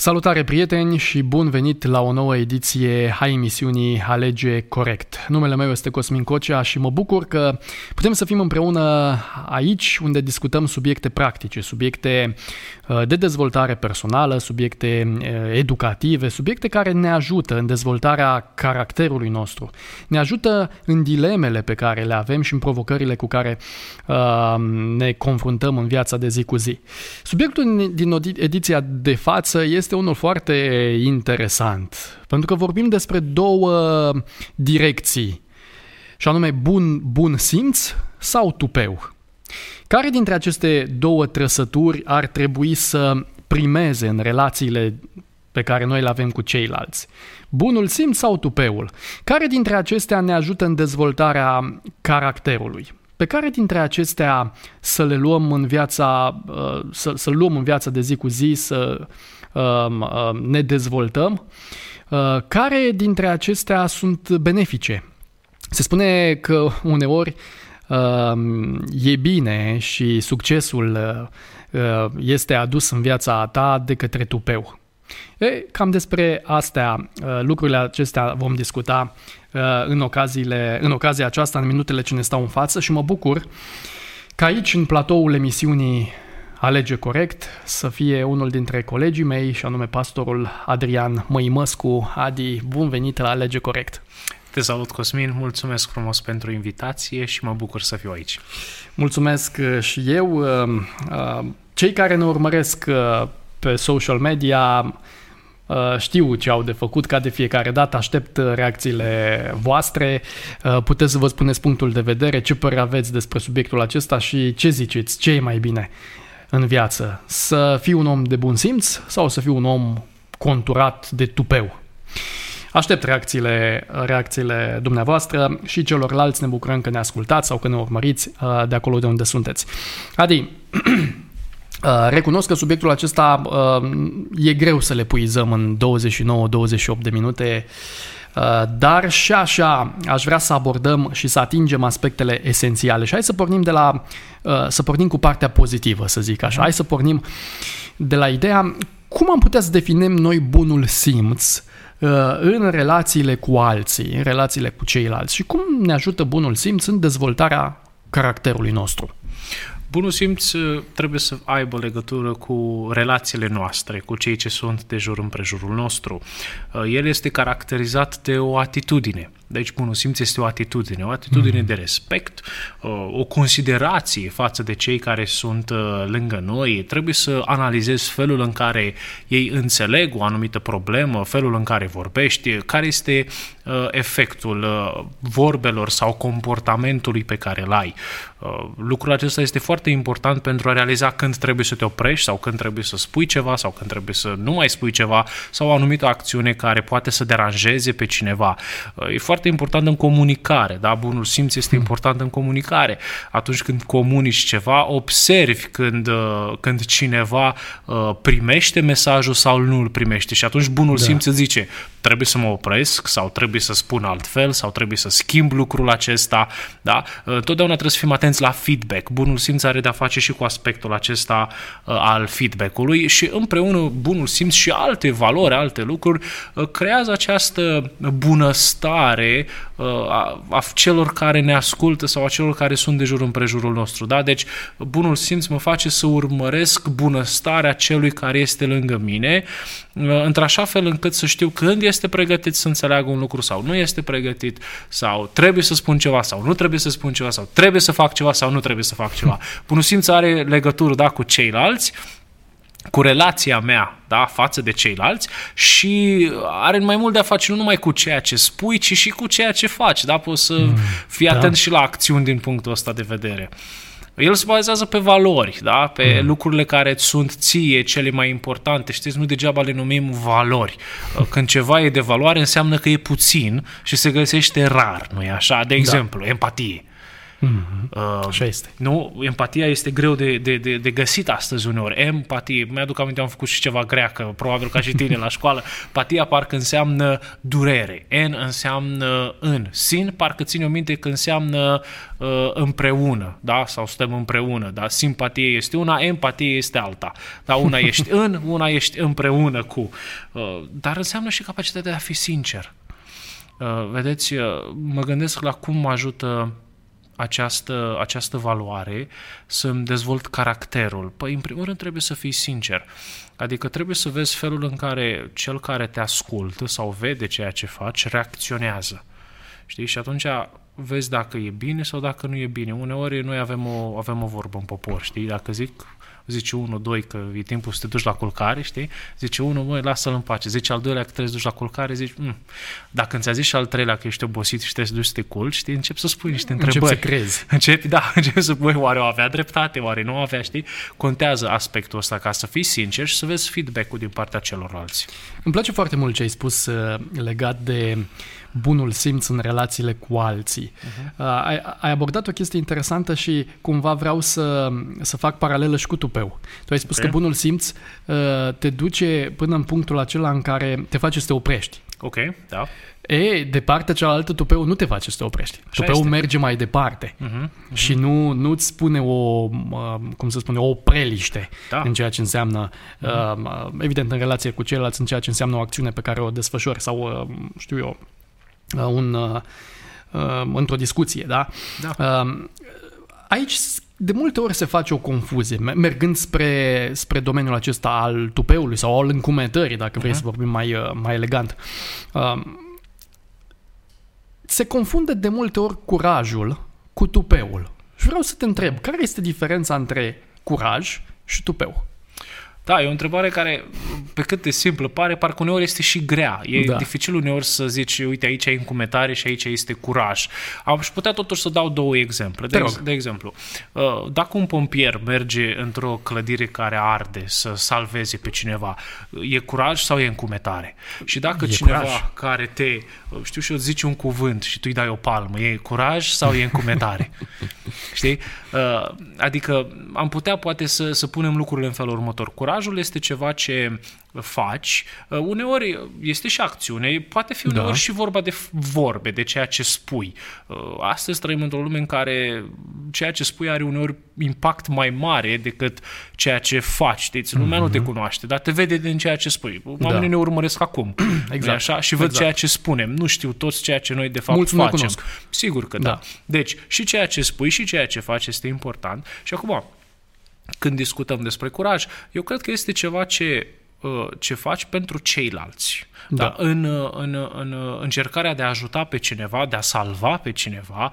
Salutare prieteni și bun venit la o nouă ediție a emisiunii Alege Corect. Numele meu este Cosmin Cocea și mă bucur că putem să fim împreună aici unde discutăm subiecte practice, subiecte uh, de dezvoltare personală, subiecte uh, educative, subiecte care ne ajută în dezvoltarea caracterului nostru, ne ajută în dilemele pe care le avem și în provocările cu care uh, ne confruntăm în viața de zi cu zi. Subiectul din ediția de față este este unul foarte interesant, pentru că vorbim despre două direcții, și anume bun, bun simț sau tupeu. Care dintre aceste două trăsături ar trebui să primeze în relațiile pe care noi le avem cu ceilalți? Bunul simț sau tupeul? Care dintre acestea ne ajută în dezvoltarea caracterului? Pe care dintre acestea să le luăm în viața, uh, să, să luăm în viața de zi cu zi, să Um, um, ne dezvoltăm, uh, care dintre acestea sunt benefice? Se spune că uneori um, e bine și succesul uh, uh, este adus în viața ta de către tupeu. E, cam despre astea, lucrurile acestea vom discuta în, ocaziile, în ocazia aceasta, în minutele ce ne stau în față și mă bucur că aici, în platoul emisiunii alege corect să fie unul dintre colegii mei și anume pastorul Adrian Măimăscu. Adi, bun venit la Alege Corect! Te salut, Cosmin, mulțumesc frumos pentru invitație și mă bucur să fiu aici. Mulțumesc uh, și eu. Uh, uh, cei care ne urmăresc pe social media știu ce au de făcut ca de fiecare dată, aștept reacțiile voastre, puteți să vă spuneți punctul de vedere, ce părere aveți despre subiectul acesta și ce ziceți, ce e mai bine în viață? Să fii un om de bun simț sau să fii un om conturat de tupeu? Aștept reacțiile, reacțiile dumneavoastră și celorlalți ne bucurăm că ne ascultați sau că ne urmăriți uh, de acolo de unde sunteți. Adi, uh, recunosc că subiectul acesta uh, e greu să le puizăm în 29-28 de minute Uh, dar și așa aș vrea să abordăm și să atingem aspectele esențiale. Și hai să pornim de la, uh, să pornim cu partea pozitivă, să zic așa. Hai să pornim de la ideea cum am putea să definim noi bunul simț uh, în relațiile cu alții, în relațiile cu ceilalți și cum ne ajută bunul simț în dezvoltarea caracterului nostru. Bunul simț uh, trebuie să aibă legătură cu relațiile noastre, cu cei ce sunt de jur împrejurul nostru. Uh, el este caracterizat de o atitudine. Deci bunul simț este o atitudine, o atitudine mm. de respect, uh, o considerație față de cei care sunt lângă noi. Trebuie să analizezi felul în care ei înțeleg o anumită problemă, felul în care vorbești, care este efectul vorbelor sau comportamentului pe care îl ai. Lucrul acesta este foarte foarte important pentru a realiza când trebuie să te oprești sau când trebuie să spui ceva sau când trebuie să nu mai spui ceva sau o anumită acțiune care poate să deranjeze pe cineva. E foarte important în comunicare, da? Bunul simț este important în comunicare. Atunci când comunici ceva, observi când, uh, când cineva uh, primește mesajul sau nu îl primește și atunci bunul da. simț îți zice trebuie să mă opresc sau trebuie să spun altfel sau trebuie să schimb lucrul acesta, da? Uh, totdeauna trebuie să fim atenți la feedback. Bunul simț are de-a face și cu aspectul acesta uh, al feedback-ului și împreună bunul simț și alte valori, alte lucruri, uh, creează această bunăstare uh, a, a celor care ne ascultă sau a celor care sunt de jur împrejurul nostru. Da? Deci bunul simț mă face să urmăresc bunăstarea celui care este lângă mine, uh, într-așa fel încât să știu când este pregătit să înțeleagă un lucru sau nu este pregătit, sau trebuie să spun ceva sau nu trebuie să spun ceva, sau trebuie să fac ceva sau nu trebuie să fac ceva. Bunul simț are legătură da, cu ceilalți, cu relația mea da, față de ceilalți și are mai mult de a face nu numai cu ceea ce spui, ci și cu ceea ce faci. Da? Poți să mm, fii da. atent și la acțiuni din punctul ăsta de vedere. El se bazează pe valori, da? pe mm. lucrurile care sunt ție cele mai importante. Știți, nu degeaba le numim valori. Când ceva e de valoare, înseamnă că e puțin și se găsește rar, nu e așa? De da. exemplu, da. empatie. Mm-hmm. Uh, Așa este. Nu? Empatia este greu de, de, de, de găsit astăzi uneori. Empatie, mi-aduc aminte, am făcut și ceva greacă, probabil ca și tine la școală. Patia parcă înseamnă durere. N înseamnă în. Sin parcă ține o minte că înseamnă uh, împreună, da? Sau stăm împreună, da? Simpatie este una, empatie este alta. Da? Una ești în, una ești împreună cu. Uh, dar înseamnă și capacitatea de a fi sincer. Uh, vedeți, uh, mă gândesc la cum mă ajută această, această valoare să-mi dezvolt caracterul? Păi, în primul rând, trebuie să fii sincer. Adică trebuie să vezi felul în care cel care te ascultă sau vede ceea ce faci reacționează. Știi? Și atunci vezi dacă e bine sau dacă nu e bine. Uneori noi avem o, avem o vorbă în popor, știi? Dacă zic zice unul, doi că e timpul să te duci la culcare, știi? Zice unul, măi, lasă-l în pace. Zice al doilea că trebuie să duci la culcare, zici, mm. dacă ți-a zis și al treilea că ești obosit și trebuie să duci să te culci, știi? Încep să spui niște întrebări. Încep să crezi. Începi, da, încep să pui, oare o avea dreptate, oare nu avea, știi? Contează aspectul ăsta ca să fii sincer și să vezi feedback-ul din partea celorlalți. Îmi place foarte mult ce ai spus uh, legat de bunul simț în relațiile cu alții. Uh-huh. Uh, ai, ai abordat o chestie interesantă și cumva vreau să, să fac paralelă și cu tupeu. Tu ai spus okay. că bunul simț uh, te duce până în punctul acela în care te face să te oprești. Ok, da. E, de partea cealaltă, tupeul nu te face să te oprești. Așa tupeul este. merge mai departe uh-huh, uh-huh. și nu, nu-ți spune o, uh, cum să spune, o preliște da. în ceea ce înseamnă, uh-huh. uh, evident, în relație cu ceilalți, în ceea ce înseamnă o acțiune pe care o desfășori sau, uh, știu eu, Uh, un, uh, uh, într-o discuție, da? da. Aici de multe ori se face o confuzie, mergând spre, spre domeniul acesta al tupeului sau al încumetării, dacă vrei uh-huh. să vorbim mai, mai elegant. Se confunde de multe ori curajul cu tupeul. Și vreau să te întreb, care este diferența între curaj și tupeu? Da, e o întrebare care, pe cât de simplă pare, parcă uneori este și grea. E da. dificil uneori să zici, uite, aici ai încumetare și aici este curaj. Am și putea totuși să dau două exemple. De, ex- de exemplu, uh, dacă un pompier merge într-o clădire care arde să salveze pe cineva, e curaj sau e încumetare? Și dacă e cineva curaj. care te, uh, știu și eu, zice un cuvânt și tu îi dai o palmă, e curaj sau e încumetare? Știi? Uh, adică am putea poate să, să punem lucrurile în felul următor. Curajul este ceva ce faci, uh, uneori este și acțiune, poate fi uneori da. și vorba de vorbe, de ceea ce spui. Uh, astăzi trăim într-o lume în care ceea ce spui are uneori impact mai mare decât ceea ce faci. Știți, lumea mm-hmm. nu te mhm. cunoaște, dar te vede din ceea ce spui. Oamenii da. ne urmăresc acum. Exact. Așa? Și văd exact. ceea ce spunem. Nu știu toți ceea ce noi de fapt Mulți facem. Sigur că da. da. Deci, și ceea ce spui și ceea ce faci este important. Și acum, când discutăm despre curaj, eu cred că este ceva ce Uh, ce faci pentru ceilalți. Da. Da? În, uh, în, uh, în încercarea de a ajuta pe cineva, de a salva pe cineva,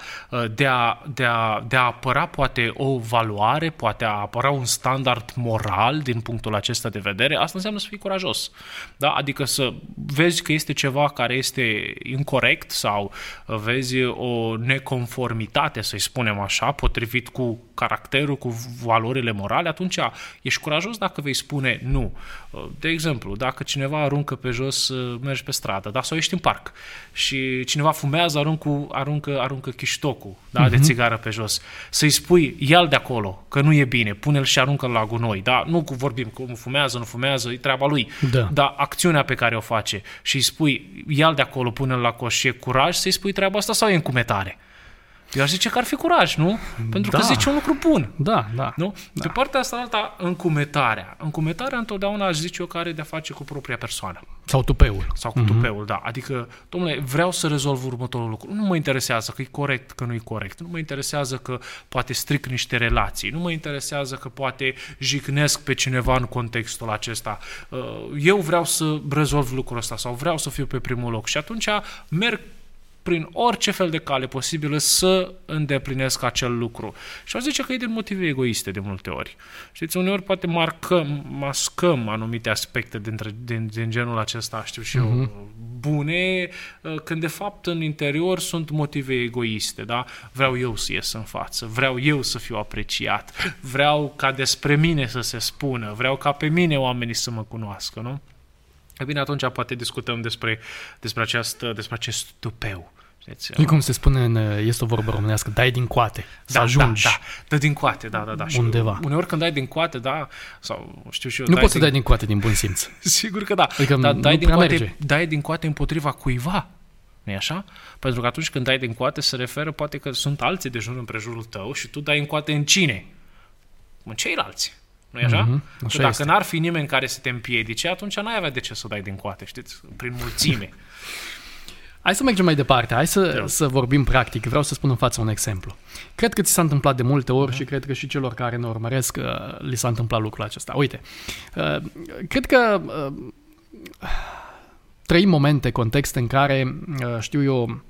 de a, de, a, de a apăra poate o valoare, poate a apăra un standard moral din punctul acesta de vedere, asta înseamnă să fii curajos. Da? Adică să vezi că este ceva care este incorrect sau vezi o neconformitate, să-i spunem așa, potrivit cu caracterul, cu valorile morale, atunci ești curajos dacă vei spune nu. De exemplu, dacă cineva aruncă pe jos, uh, mergi pe stradă, da? sau ești în parc și cineva fumează, aruncă, aruncă, aruncă chiștocul da? uh-huh. de mhm. țigară pe jos, să-i spui, ia de acolo, că nu e bine, pune-l și aruncă la gunoi. Da? Nu cu vorbim cum fumează, nu fumează, e treaba lui. Da. Dar acțiunea pe care o face și îi spui, ia de acolo, pune-l la coș și e curaj să-i spui treaba asta sau e încumetare? Eu aș zice că ar fi curaj, nu? Pentru da. că zice un lucru bun. Da, da. Nu? Da. Pe partea asta alta, încumetarea. Încumetarea întotdeauna aș zice eu că are de-a face cu propria persoană. Sau tupeul. Sau cu mm-hmm. tupeul, da. Adică, domnule, vreau să rezolv următorul lucru. Nu mă interesează că e corect, că nu e corect. Nu mă interesează că poate stric niște relații. Nu mă interesează că poate jignesc pe cineva în contextul acesta. Uh, eu vreau să rezolv lucrul ăsta sau vreau să fiu pe primul loc. Și atunci merg prin orice fel de cale posibilă să îndeplinesc acel lucru. Și aș zice că e din motive egoiste de multe ori. Știți, uneori poate marcăm, mascăm anumite aspecte dintre, din, din genul acesta, știu și uh-huh. eu, mhm. bune, uh, când de fapt în interior sunt motive egoiste, da? Vreau eu să ies în față, vreau eu să fiu apreciat, vreau ca despre mine să se spună, vreau ca pe mine oamenii să mă cunoască, nu? E bine, atunci poate discutăm despre, despre, această, despre acest tupeu Știți, E cum se spune, în, este o vorbă românească, dai din coate, să da, ajungi. Da, da, dă din coate, da, da, da. Și Undeva. uneori când dai din coate, da, sau știu și eu, Nu poți să dai din coate din bun simț. Sigur că da. Adică Dar nu dai din, prea coate, merge. dai din coate împotriva cuiva. nu e așa? Pentru că atunci când dai din coate se referă poate că sunt alții de jur împrejurul tău și tu dai în coate în cine? În ceilalți. nu e așa? Mhm, Că așa dacă este. n-ar fi nimeni care să te împiedice, atunci n-ai avea de ce să dai din coate, știți? Prin mulțime. Hai să mergem mai departe, hai să, rog. să vorbim practic. Vreau să spun în față un exemplu. Cred că ți s-a întâmplat de multe ori Mhm. și cred că și celor care ne urmăresc uh, li s-a întâmplat lucrul acesta. Uite, uh, cred că uh, trăim momente, contexte în care, uh, știu eu,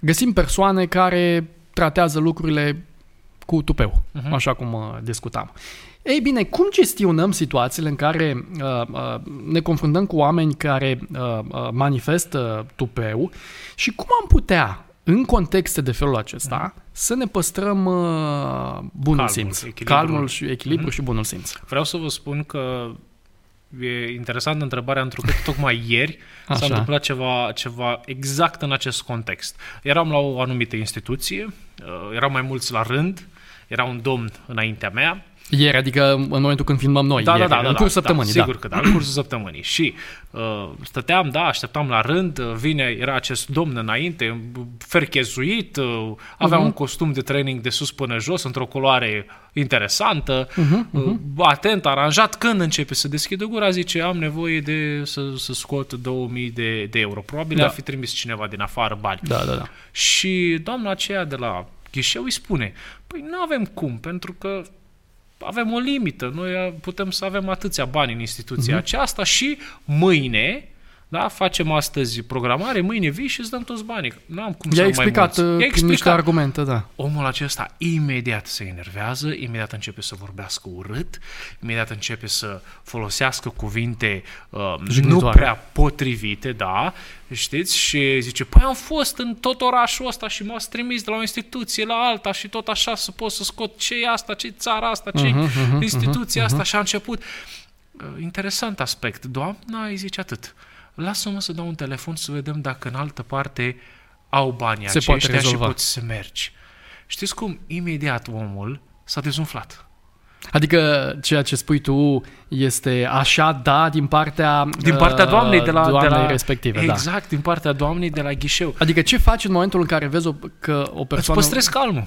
găsim persoane care tratează lucrurile cu tupeu, Mhm. așa cum uh, discutam. Ei bine, cum gestionăm situațiile în care uh, uh, ne confruntăm cu oameni care uh, uh, manifestă tupeu și cum am putea, în contexte de felul acesta, să ne păstrăm uh, bunul Calmul, simț, echilibrul. calmul și echilibru și bunul simț. Vreau să vă spun că e interesantă întrebarea, întrucât tocmai ieri Așa. s-a întâmplat ceva, ceva exact în acest context. Eram la o anumită instituție, uh, erau mai mulți la rând, era un domn înaintea mea, Ieri, adică în momentul când filmăm noi, da, ieri, da, da, da, în da, cursul da, săptămânii, sigur da. că da, în cursul săptămânii. Și uh, stăteam, da, așteptam la rând, uh, vine, era acest domn înainte, ferchezuit, uh, avea Mhm. un costum de training de sus până jos, într-o culoare interesantă, Mhm, uh, atent, aranjat. Când începe să deschidă gura, zice, am nevoie de să, să scot 2000 de, de euro. Probabil Da. ar fi trimis cineva din afară bani. Da, da, da. Și doamna aceea de la ghișeu îi spune, păi nu avem cum, pentru că avem o limită, noi putem să avem atâția bani în instituția Mhm. uh-huh. aceasta și mâine, da, facem astăzi programare, mâine vii și îți dăm toți banii. Nu am cum să I-a am mai explicat, mulți. uh, I-a prin niște argumente, da. Omul acesta imediat se enervează, imediat începe să vorbească urât, imediat începe să folosească cuvinte uh, nu Jignitoare. prea potrivite, da, știți, și zice, păi am fost în tot orașul ăsta și m-ați trimis de la o instituție la alta și tot așa să pot să scot ce e asta, ce țara asta, ce Mhm, mhm, instituția asta și a început. Uh, Interesant aspect. Doamna îi zice atât. Lasă-mă să dau un telefon să vedem dacă în altă parte au banii Se poate aceștia și rezolva. poți să mergi. Știți cum? Imediat omul s-a dezumflat. Adică ceea ce spui tu este așa, da, din partea Din partea uh, doamnei de la... doamnei de la respective, da. exact, din partea doamnei de la ghișeu. Adică ce faci în momentul în care vezi o, că o Îți persoană... păstrezi calmul.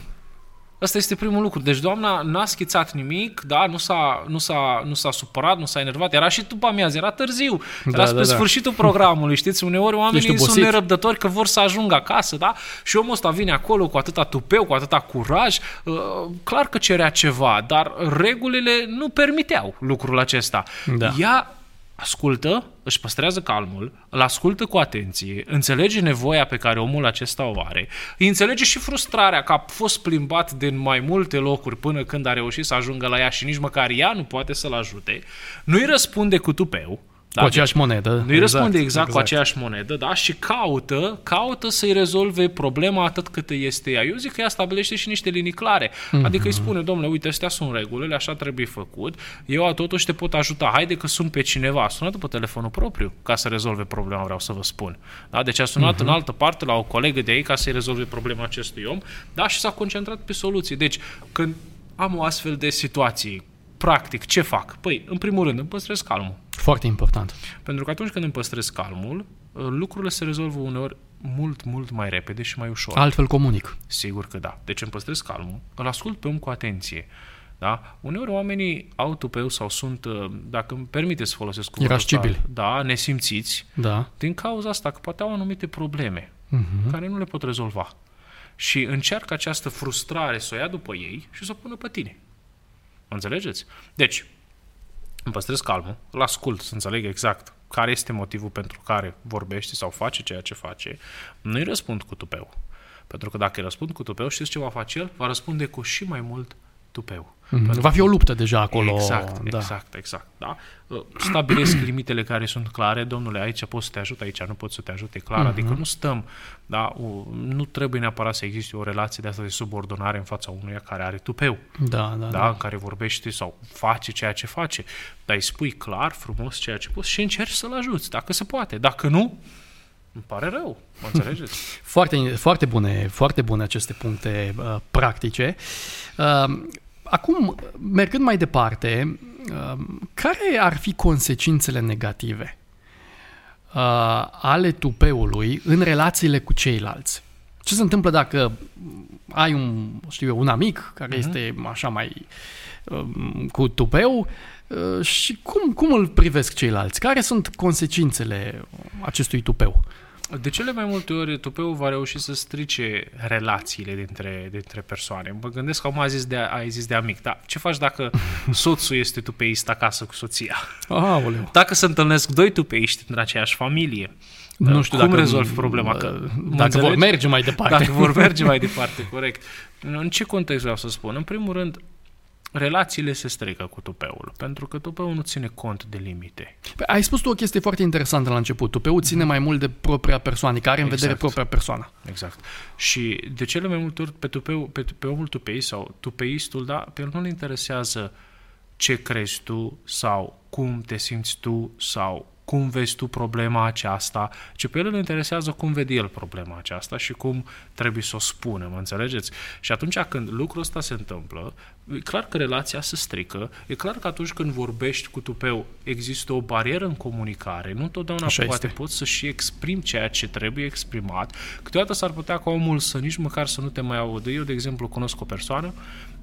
Asta este primul lucru. Deci doamna n-a schițat nimic, da, nu s-a, nu s-a, nu s-a supărat, nu s-a enervat. Era și după amiază, era târziu. Era Da, spre da, da. sfârșitul programului, știți? Uneori oamenii sunt obosit. nerăbdători că vor să ajungă acasă, da? Și omul ăsta vine acolo cu atâta tupeu, cu atâta curaj. Uh, clar că cerea ceva, dar regulile nu permiteau lucrul acesta. Da. Ea ascultă, își păstrează calmul, îl ascultă cu atenție, înțelege nevoia pe care omul acesta o are, îi înțelege și frustrarea că a fost plimbat din mai multe locuri până când a reușit să ajungă la ea și nici măcar ea nu poate să-l ajute, nu-i răspunde cu tupeu, Cu aceeași monedă. nu îi răspunde exact, cu aceeași monedă, da? Și caută, caută să-i rezolve problema atât cât este ea. Eu zic că ea stabilește și niște linii clare. Mhm. Adică îi spune, domnule, uite, astea sunt regulile, așa trebuie făcut. Eu totuși te pot ajuta. Haide că sun pe cineva. A sunat pe telefonul propriu ca să rezolve problema, vreau să vă spun. Da? Deci a sunat Mhm. în altă parte la o colegă de ei ca să-i rezolve problema acestui om. Da? Și s-a concentrat pe soluții. Deci, când am o astfel de situații, practic, ce fac? Păi, în primul rând, îmi păstrez calmul. Foarte important. Pentru că atunci când îmi păstrez calmul, uh, lucrurile se rezolvă uneori mult, mult mai repede și mai ușor. Altfel comunic. Sigur că da. Deci îmi păstrez calmul, îl ascult pe om cu atenție. Da? Uneori oamenii au tupeu sau sunt, uh, dacă îmi permite să folosesc cuvântul ăsta, Irascibili. da, nesimțiți, Da. din cauza asta că poate au anumite probleme Mhm. care nu le pot rezolva. Și încearcă această frustrare să o ia după ei și să o pună pe tine. Înțelegeți? Deci, îmi păstrez calmul, îl ascult să înțeleg exact care este motivul pentru care vorbește sau face ceea ce face, nu-i răspund cu tupeu. Pentru că dacă îi răspund cu tupeu, știți ce va face el? Va răspunde cu și mai mult tupeu. Mhm. Va fi o luptă deja acolo. Exact, da. exact, exact. Da? Uh, Stabilesc limitele care sunt clare. Domnule, aici pot să te ajut, aici nu pot să te ajut, e clar. Mhm. Adică nu stăm, da? U- nu trebuie neapărat să existe o relație de asta de subordonare în fața unuia care are tupeu, Da, da, da? În care vorbește sau face ceea ce face. Dar îi spui clar, frumos ceea ce poți și încerci să-l ajuți, dacă se poate. Dacă nu, îmi pare rău, mă înțelegeți? foarte, foarte bune, foarte bune aceste puncte uh, practice. Uh, acum, mergând mai departe, uh, care ar fi consecințele negative uh, ale tupeului în relațiile cu ceilalți? Ce se întâmplă dacă ai un, știu eu, un amic care uh-huh. este așa mai uh, cu tupeu uh, și cum, cum îl privesc ceilalți? Care sunt consecințele acestui tupeu? De cele mai multe ori, tupeul va reuși să strice relațiile dintre, dintre persoane. Mă gândesc că am zis de, ai zis de amic, dar ce faci dacă soțul este tupeist acasă cu soția? Aoleu. Dacă se întâlnesc doi tupeiști din aceeași familie, nu știu cum dacă rezolvi problema. Că, dacă înțelegi? vor merge mai departe. Dacă vor merge mai departe, corect. În ce context vreau să spun? În primul rând, relațiile se strică cu tupeul, pentru că tupeul nu ține cont de limite. Păi, ai spus tu o chestie foarte interesantă la început. Tupeul ține mai mult de propria persoană, care are exact. în vedere propria persoană. Exact. Și de cele mai multe ori pe, tupeu, pe, pe omul tupeist sau tupeistul, da, pe el nu-l interesează ce crezi tu sau cum te simți tu sau cum vezi tu problema aceasta, ci pe el îl interesează cum vede el problema aceasta și cum trebuie să o spună, mă înțelegeți? Și atunci când lucrul ăsta se întâmplă, e clar că relația se strică, e clar că atunci când vorbești cu tupeu există o barieră în comunicare, nu întotdeauna Așa poate este. poți să și exprimi ceea ce trebuie exprimat, câteodată s-ar putea ca omul să nici măcar să nu te mai audă. Eu, de exemplu, cunosc o persoană,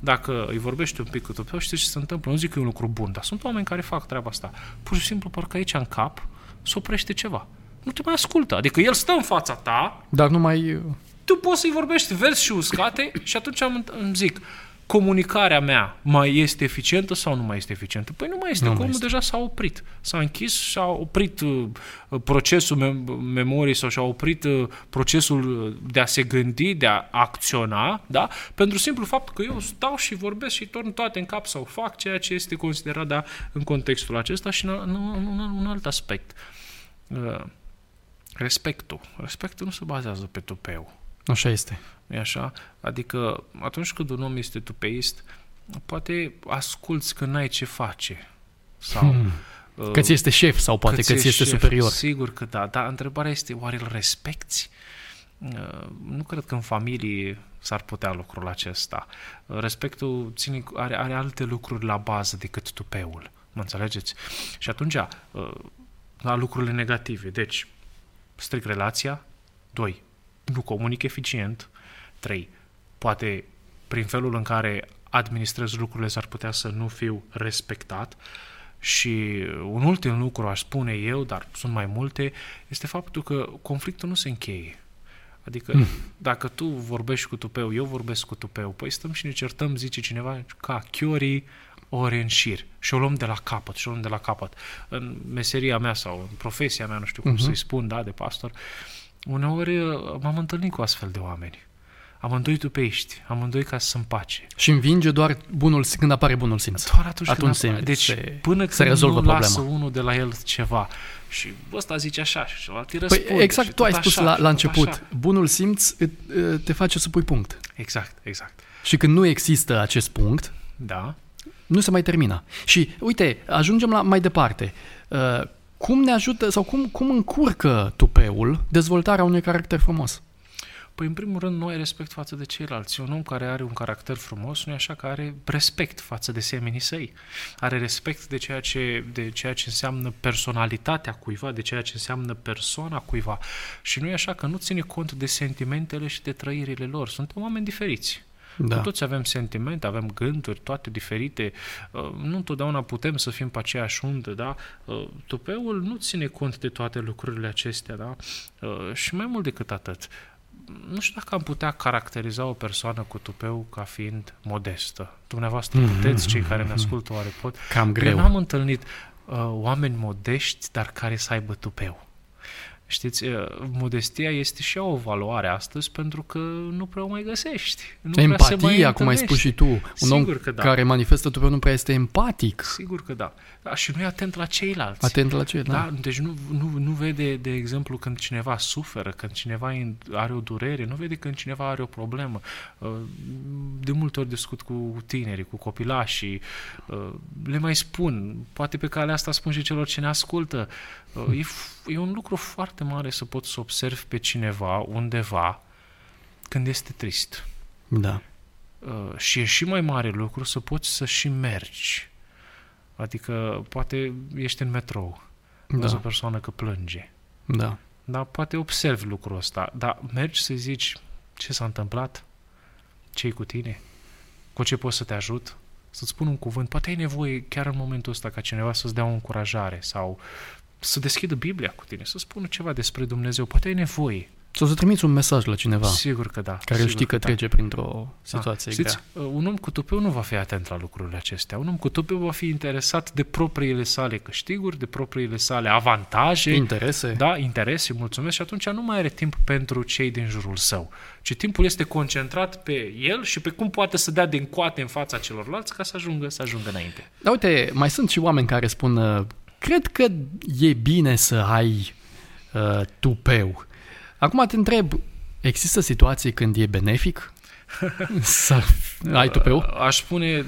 dacă îi vorbești un pic cu tupeu, știi ce se întâmplă, nu zic că e un lucru bun, dar sunt oameni care fac treaba asta. Pur și simplu, parcă aici în cap se oprește ceva. Nu te mai ascultă. Adică el stă în fața ta. Dar nu mai... Tu poți să-i vorbești verzi și uscate și atunci îmi zic, comunicarea mea mai este eficientă sau nu mai este eficientă? Păi nu mai este, nu omul este. deja s-a oprit. S-a închis și a oprit uh, procesul mem- memoriei sau și-a oprit uh, procesul de a se gândi, de a acționa, da? Pentru simplu fapt că eu stau și vorbesc și torn toate în cap sau fac ceea ce este considerat, da, în contextul acesta și în, în, în un alt aspect. Uh, respectul. Respectul nu se bazează pe tupeu. Așa este nu așa? Adică atunci când un om este tupeist, poate asculți că n-ai ce face. Sau, hmm. Uh, că ți este șef sau poate că ți este șef, superior. Sigur că da, dar întrebarea este, oare îl respecti? Uh, nu cred că în familie s-ar putea lucrul acesta. Uh, respectul ține, are, are alte lucruri la bază decât tupeul. Mă înțelegeți? Și atunci, uh, la lucrurile negative. Deci, stric relația. Doi, nu comunic eficient. 3. Poate prin felul în care administrez lucrurile s-ar putea să nu fiu respectat. Și un ultim lucru, aș spune eu, dar sunt mai multe, este faptul că conflictul nu se încheie. Adică, mm. dacă tu vorbești cu tupeu, eu vorbesc cu tupeu, păi stăm și ne certăm, zice cineva, ca chiorii ori în șir și o luăm de la capăt și o luăm de la capăt. În meseria mea sau în profesia mea, nu știu cum uh-huh. să-i spun, da, de pastor, uneori m-am întâlnit cu astfel de oameni amândoi tupești, amândoi ca să pace. Și învinge doar bunul, când apare bunul simț. Doar atunci, atunci când apare. Deci se, până când se rezolvă nu lasă unul de la el ceva și ăsta zice așa și celălalt îi păi, răspunde. Păi exact, tu ai spus așa, la, la început, așa. bunul simț te face să pui punct. Exact, exact. Și când nu există acest punct, da. nu se mai termină. Și uite, ajungem la mai departe. Uh, cum ne ajută sau cum, cum încurcă tupeul dezvoltarea unui caracter frumos? Păi, în primul rând, nu ai respect față de ceilalți. Un om care are un caracter frumos nu e așa că are respect față de semenii săi. Are respect de ceea, ce, de ceea ce înseamnă personalitatea cuiva, de ceea ce înseamnă persoana cuiva. Și nu e așa că nu ține cont de sentimentele și de trăirile lor. Suntem oameni diferiți. Da. Cu toți avem sentimente, avem gânduri, toate diferite. Uh, nu întotdeauna putem să fim pe aceeași undă, da? Uh, tupeul nu ține cont de toate lucrurile acestea, da? Uh, și mai mult decât atât, nu știu dacă am putea caracteriza o persoană cu tupeu ca fiind modestă. Dumneavoastră mm-hmm. puteți, cei care ne ascultă oare pot. Cam greu. Eu n-am întâlnit uh, oameni modești, dar care să aibă tupeu. Știți, modestia este și o valoare astăzi pentru că nu prea o mai găsești. Nu Empatia, prea se mai cum ai spus și tu. Un Sigur om că da. care manifestă tu nu prea este empatic. Sigur că da. da. Și nu e atent la ceilalți. Atent la ceilalți, da. da. Deci nu, nu, nu vede, de exemplu, când cineva suferă, când cineva are o durere, nu vede când cineva are o problemă. Uh, de multe ori discut cu tinerii, cu copilașii, uh, le mai spun, poate pe calea asta spun și celor ce ne ascultă, uh, e e un lucru foarte mare să poți să observi pe cineva undeva când este trist. Da. Uh, și e și mai mare lucru să poți să și mergi. Adică poate ești în metrou, da. vezi o persoană că plânge. Da. Dar poate observi lucrul ăsta, dar mergi să zici ce s-a întâmplat, ce cu tine, cu ce pot să te ajut, să-ți spun un cuvânt. Poate ai nevoie chiar în momentul ăsta ca cineva să-ți dea o încurajare sau să deschidă Biblia cu tine, să spună ceva despre Dumnezeu. Poate ai nevoie. Sau să trimiți un mesaj la cineva. Sigur că da. Care știi că, da. trece printr-o situație da. Știți, grea. un om cu tupeu nu va fi atent la lucrurile acestea. Un om cu tupeu va fi interesat de propriile sale câștiguri, de propriile sale avantaje. Interese. Da, interese, mulțumesc. Și atunci nu mai are timp pentru cei din jurul său. Ci timpul este concentrat pe el și pe cum poate să dea din coate în fața celorlalți ca să ajungă, să ajungă înainte. Dar uite, mai sunt și oameni care spun, uh, cred că e bine să ai uh, tupeu. Acum te întreb, există situații când e benefic să ai tupeu? Aș spune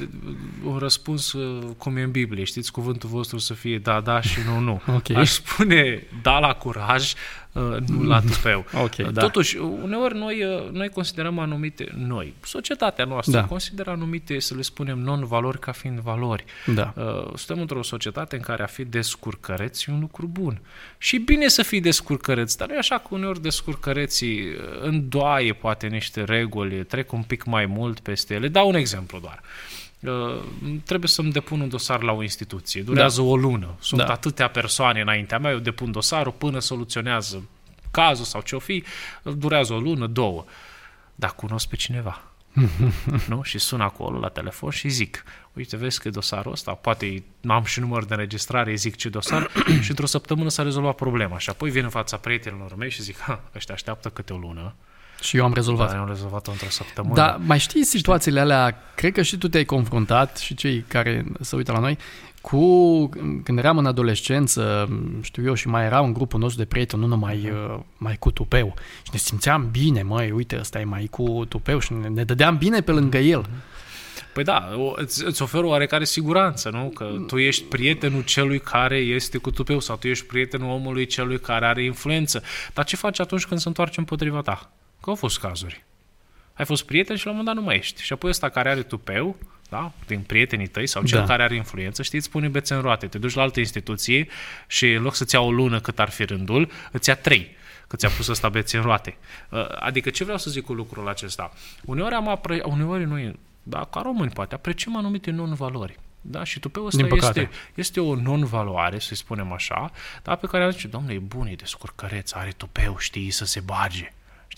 un răspuns uh, cum e în Biblie, știți, cuvântul vostru să fie da, da și nu, nu. Ok. Aș spune da la curaj, uh, nu la tupeu. Ok, da. Totuși, uneori noi, uh, noi considerăm anumite, noi, societatea noastră, Da. consideră anumite, să le spunem, non-valori ca fiind valori. Da. Uh, Suntem într-o societate în care a fi descurcăreț e un lucru bun. Și e bine să fii descurcăreț, dar nu e așa că uneori descurcăreții uh, îndoaie poate niște reguli, trec un pic mai mult peste ele. Dau un exemplu doar. Uh, trebuie să-mi depun un dosar la o instituție. Durează o lună. Sunt Da. atâtea persoane înaintea mea, eu depun dosarul până soluționează cazul sau ce-o fi, durează o lună, două. Dar cunosc pe cineva. nu? Și sun acolo la telefon și zic, uite, vezi că e dosarul ăsta, poate am și număr de înregistrare, zic ce dosar și într-o săptămână s-a rezolvat problema. Și apoi vin în fața prietenilor mei și zic, ha, ăștia așteaptă câte o lună, Și eu am rezolvat. dar eu am rezolvat-o într-o săptămână. Dar mai știi situațiile alea, cred că și tu te-ai confruntat și cei care se uită la noi, cu când eram în adolescență, știu eu, și mai era un grupul nostru de prieteni, nu numai uh, mai cu tupeu. Și ne simțeam bine, măi, uite, ăsta e mai cu tupeu și ne, ne dădeam bine pe lângă el. Păi da, o- îți, îți oferă oarecare siguranță, nu? Că tu ești prietenul celui care este cu tupeu sau tu ești prietenul omului celui care are influență. Dar ce faci atunci când se întoarce împotriva ta? Că au fost cazuri. Ai fost prieten și la un moment dat nu mai ești. Și apoi ăsta care are tupeu, da, din prietenii tăi sau cel Da. care are influență, știi, îți pune bețe în roate. Te duci la altă instituție și în loc să-ți ia o lună cât ar fi rândul, îți ia trei că ți-a pus ăsta bețe în roate. Uh, Adică ce vreau să zic cu lucrul acesta? Uneori am apre... uneori noi, da, ca români poate, apreciem anumite non-valori. Da, și tupeul ăsta Din păcate. este, este o non-valoare, să-i spunem așa, dar pe care am zice, domnule, e bun, e descurcăreț, are tupeu, știi să se bage.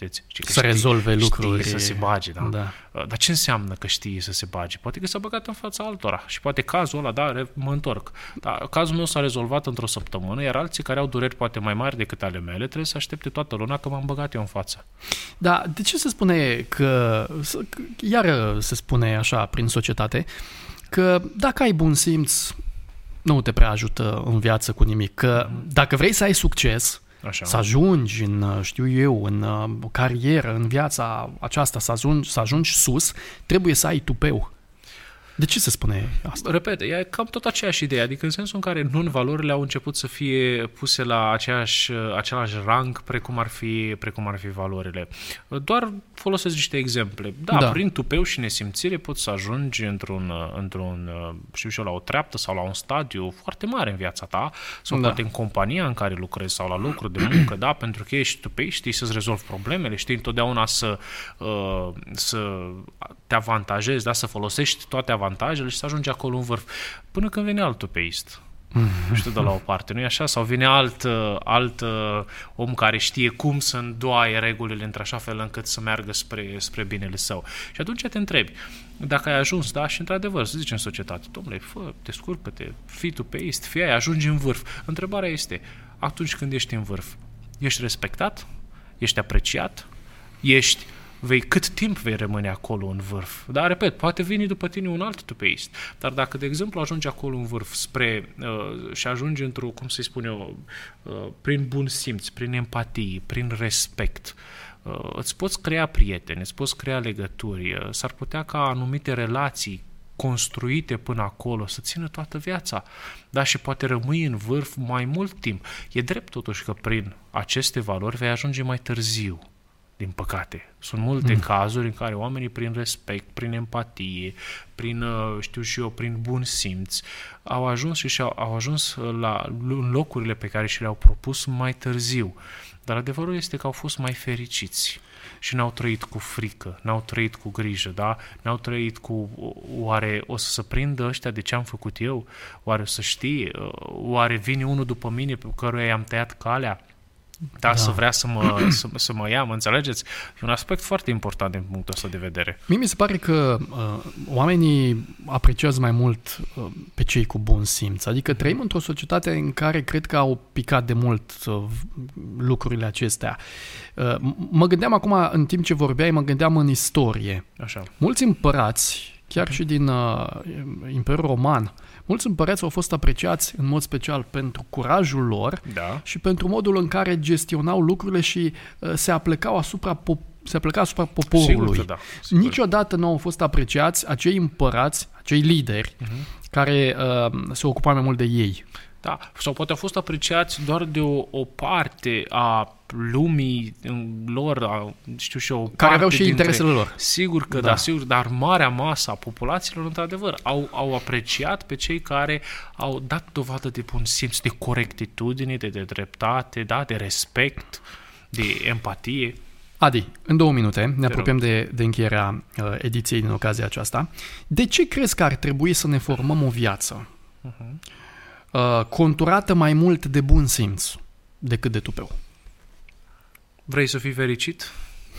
Știți? Știi că Să rezolve știi lucruri. să se bage, da. Da. Uh, Dar ce înseamnă că știe să se bage? Poate că s-a băgat în fața altora și poate cazul ăla, da, re- mă întorc. Dar cazul meu s-a rezolvat într-o săptămână, iar alții care au dureri poate mai mari decât ale mele trebuie să aștepte toată luna că m-am băgat eu în față. Da, de ce se spune că, să- că- iar se spune așa prin societate, că dacă ai bun simț, nu te prea ajută în viață cu nimic. Că dacă vrei să ai succes, Așa. să ajungi în, uh, știu eu, în uh, o carieră, în viața aceasta, să ajungi, să ajungi sus, trebuie să ai tupeu. De ce se spune asta? Repet, e cam tot aceeași idee, adică în sensul în care non-valorile au început să fie puse la aceeași, același rang precum ar, fi, precum ar fi valorile. Doar folosesc niște exemple. Da, Da. da, prin tupeu și nesimțire poți să ajungi într-un, într-un, știu și eu, la o treaptă sau la un stadiu foarte mare în viața ta, sau Da. da. poate în compania în care lucrezi sau la lucru de muncă, da, pentru că ești tupei, știi să-ți rezolvi problemele, știi întotdeauna să, uh, să te avantajezi, da, să folosești toate avantajele și să ajungi acolo în vârf. Până când vine alt tupeist. Nu știu de la o parte, nu e așa? Sau vine alt, uh, alt uh, om care știe cum să îndoaie regulile într-așa fel încât să meargă spre, spre binele său. Și atunci te întrebi, dacă ai ajuns, da, și într-adevăr, să zicem în societate, domnule, fă, descurcă-te, fii tupeist, fii ai, ajungi în vârf. Întrebarea este, atunci când ești în vârf, ești respectat? Ești apreciat? Ești vei, cât timp vei rămâne acolo în vârf. Dar, repet, poate vine după tine un alt tupeist. Dar dacă, de exemplu, ajungi acolo în vârf spre, uh, și ajungi într-o, cum să-i spun eu, uh, prin bun simț, prin empatie, prin respect, uh, îți poți crea prieteni, îți poți crea legături, uh, s-ar putea ca anumite relații construite până acolo să țină toată viața. Da, și poate rămâi în vârf mai mult timp. E drept totuși că prin aceste valori vei ajunge mai târziu din păcate. Sunt multe mm. cazuri în care oamenii prin respect, prin empatie, prin, uh, știu și eu, prin bun simț, au ajuns și și-au, au ajuns la locurile pe care și le-au propus mai târziu. Dar adevărul este că au fost mai fericiți și n-au trăit cu frică, n-au trăit cu grijă, da? N-au trăit cu oare o să se prindă ăștia de ce am făcut eu? Oare o să știe? Uh, oare vine unul după mine pe căruia i-am tăiat calea? Da, da. să vrea să mă, să, să mă ia, mă înțelegeți? E un aspect foarte important din punctul ăsta de vedere. Mie mi se pare că uh, oamenii apreciază mai mult uh, pe cei cu bun simț. Adică trăim într-o societate în care cred că au picat de mult uh, lucrurile acestea. Uh, mă gândeam acum, în timp ce vorbeai, mă gândeam în istorie. Așa. Mulți împărați, chiar okay. și din uh, Imperiul Roman, uh, Mulți împărați au fost apreciați în mod special pentru curajul lor da. și pentru modul în care gestionau lucrurile și uh, se aplecau asupra pop- se apleca asupra poporului. Sigur da. Sigur. Niciodată nu au fost apreciați acei împărați, acei lideri uh-huh. care uh, se ocupau mai mult de ei. Da, sau poate au fost apreciați doar de o, o parte a lumii lor, a, știu și eu, care aveau și dintre, interesele lor. Sigur că da. da, sigur, dar marea masă a populațiilor, într-adevăr, au, au apreciat pe cei care au dat dovadă de bun simț, de corectitudine, de, de dreptate, da, de respect, de empatie. Adi, în două minute ne apropiem de, de încheierea uh, ediției din ocazia aceasta. De ce crezi că ar trebui să ne formăm o viață uh-huh. Uh, conturată mai mult de bun simț decât de tupeu? Vrei să fii fericit?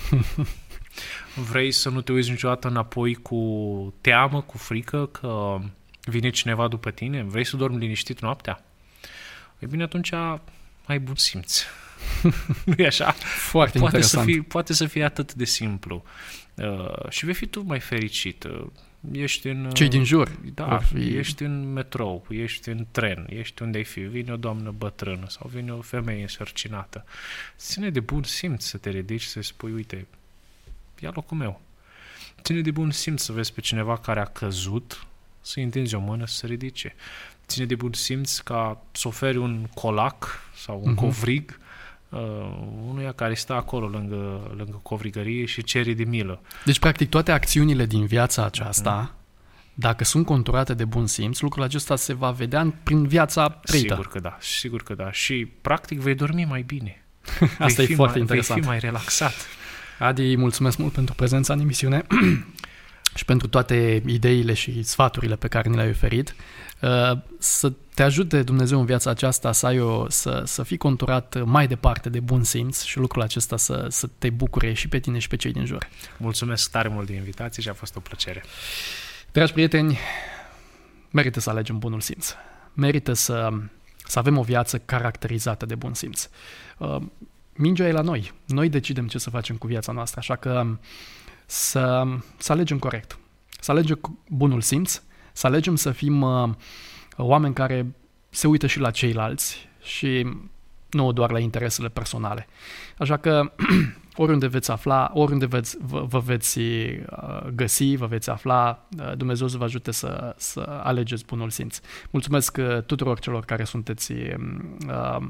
Vrei să nu te uiți niciodată înapoi cu teamă, cu frică că vine cineva după tine? Vrei să dormi liniștit noaptea? E bine, atunci ai bun simț. nu e așa? Foarte poate interesant. Să fie, poate să fie atât de simplu. Uh, și vei fi tu mai fericit. Uh, ești în... Cei din jur. Da, fi... ești în metrou, ești în tren, ești unde ai fi, vine o doamnă bătrână sau vine o femeie însărcinată. Ține de bun simț să te ridici să spui, uite, ia locul meu. Ține de bun simț să vezi pe cineva care a căzut, să-i întinzi o mână să se ridice. Ține de bun simț ca să oferi un colac sau un uh-huh. covrig uh, unuia care stă acolo lângă, lângă covrigărie și cere de milă. Deci, practic, toate acțiunile din viața aceasta, mm. dacă sunt conturate de bun simț, lucrul acesta se va vedea prin viața trăită. Sigur că da, sigur că da. Și, practic, vei dormi mai bine. Asta e foarte mai, interesant. Vei fi mai relaxat. Adi, mulțumesc mult pentru prezența în emisiune și pentru toate ideile și sfaturile pe care ni le-ai oferit. Uh, să te ajute Dumnezeu în viața aceasta să, ai o, să, să fii conturat mai departe de bun simț și lucrul acesta să, să te bucure și pe tine și pe cei din jur. Mulțumesc tare mult de invitație și a fost o plăcere. Dragi prieteni, merită să alegem bunul simț. Merită să, să avem o viață caracterizată de bun simț. Uh, mingea e la noi. Noi decidem ce să facem cu viața noastră, așa că să, să alegem corect. Să alegem bunul simț, să alegem să fim uh, oameni care se uită și la ceilalți și nu doar la interesele personale. Așa că oriunde veți afla, oriunde veți, vă, vă veți uh, găsi, vă veți afla, uh, Dumnezeu să vă ajute să, să alegeți bunul simț. Mulțumesc uh, tuturor celor care sunteți um, uh,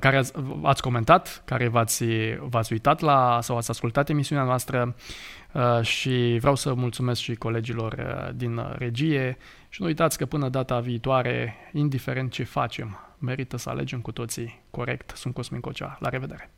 care ați, ați comentat, care v-ați, v-ați uitat la sau ați ascultat emisiunea noastră uh, și vreau să mulțumesc și colegilor uh, din regie și nu uitați că până data viitoare, indiferent ce facem, merită să alegem cu toții corect. Sunt Cosmin Cocea. La revedere!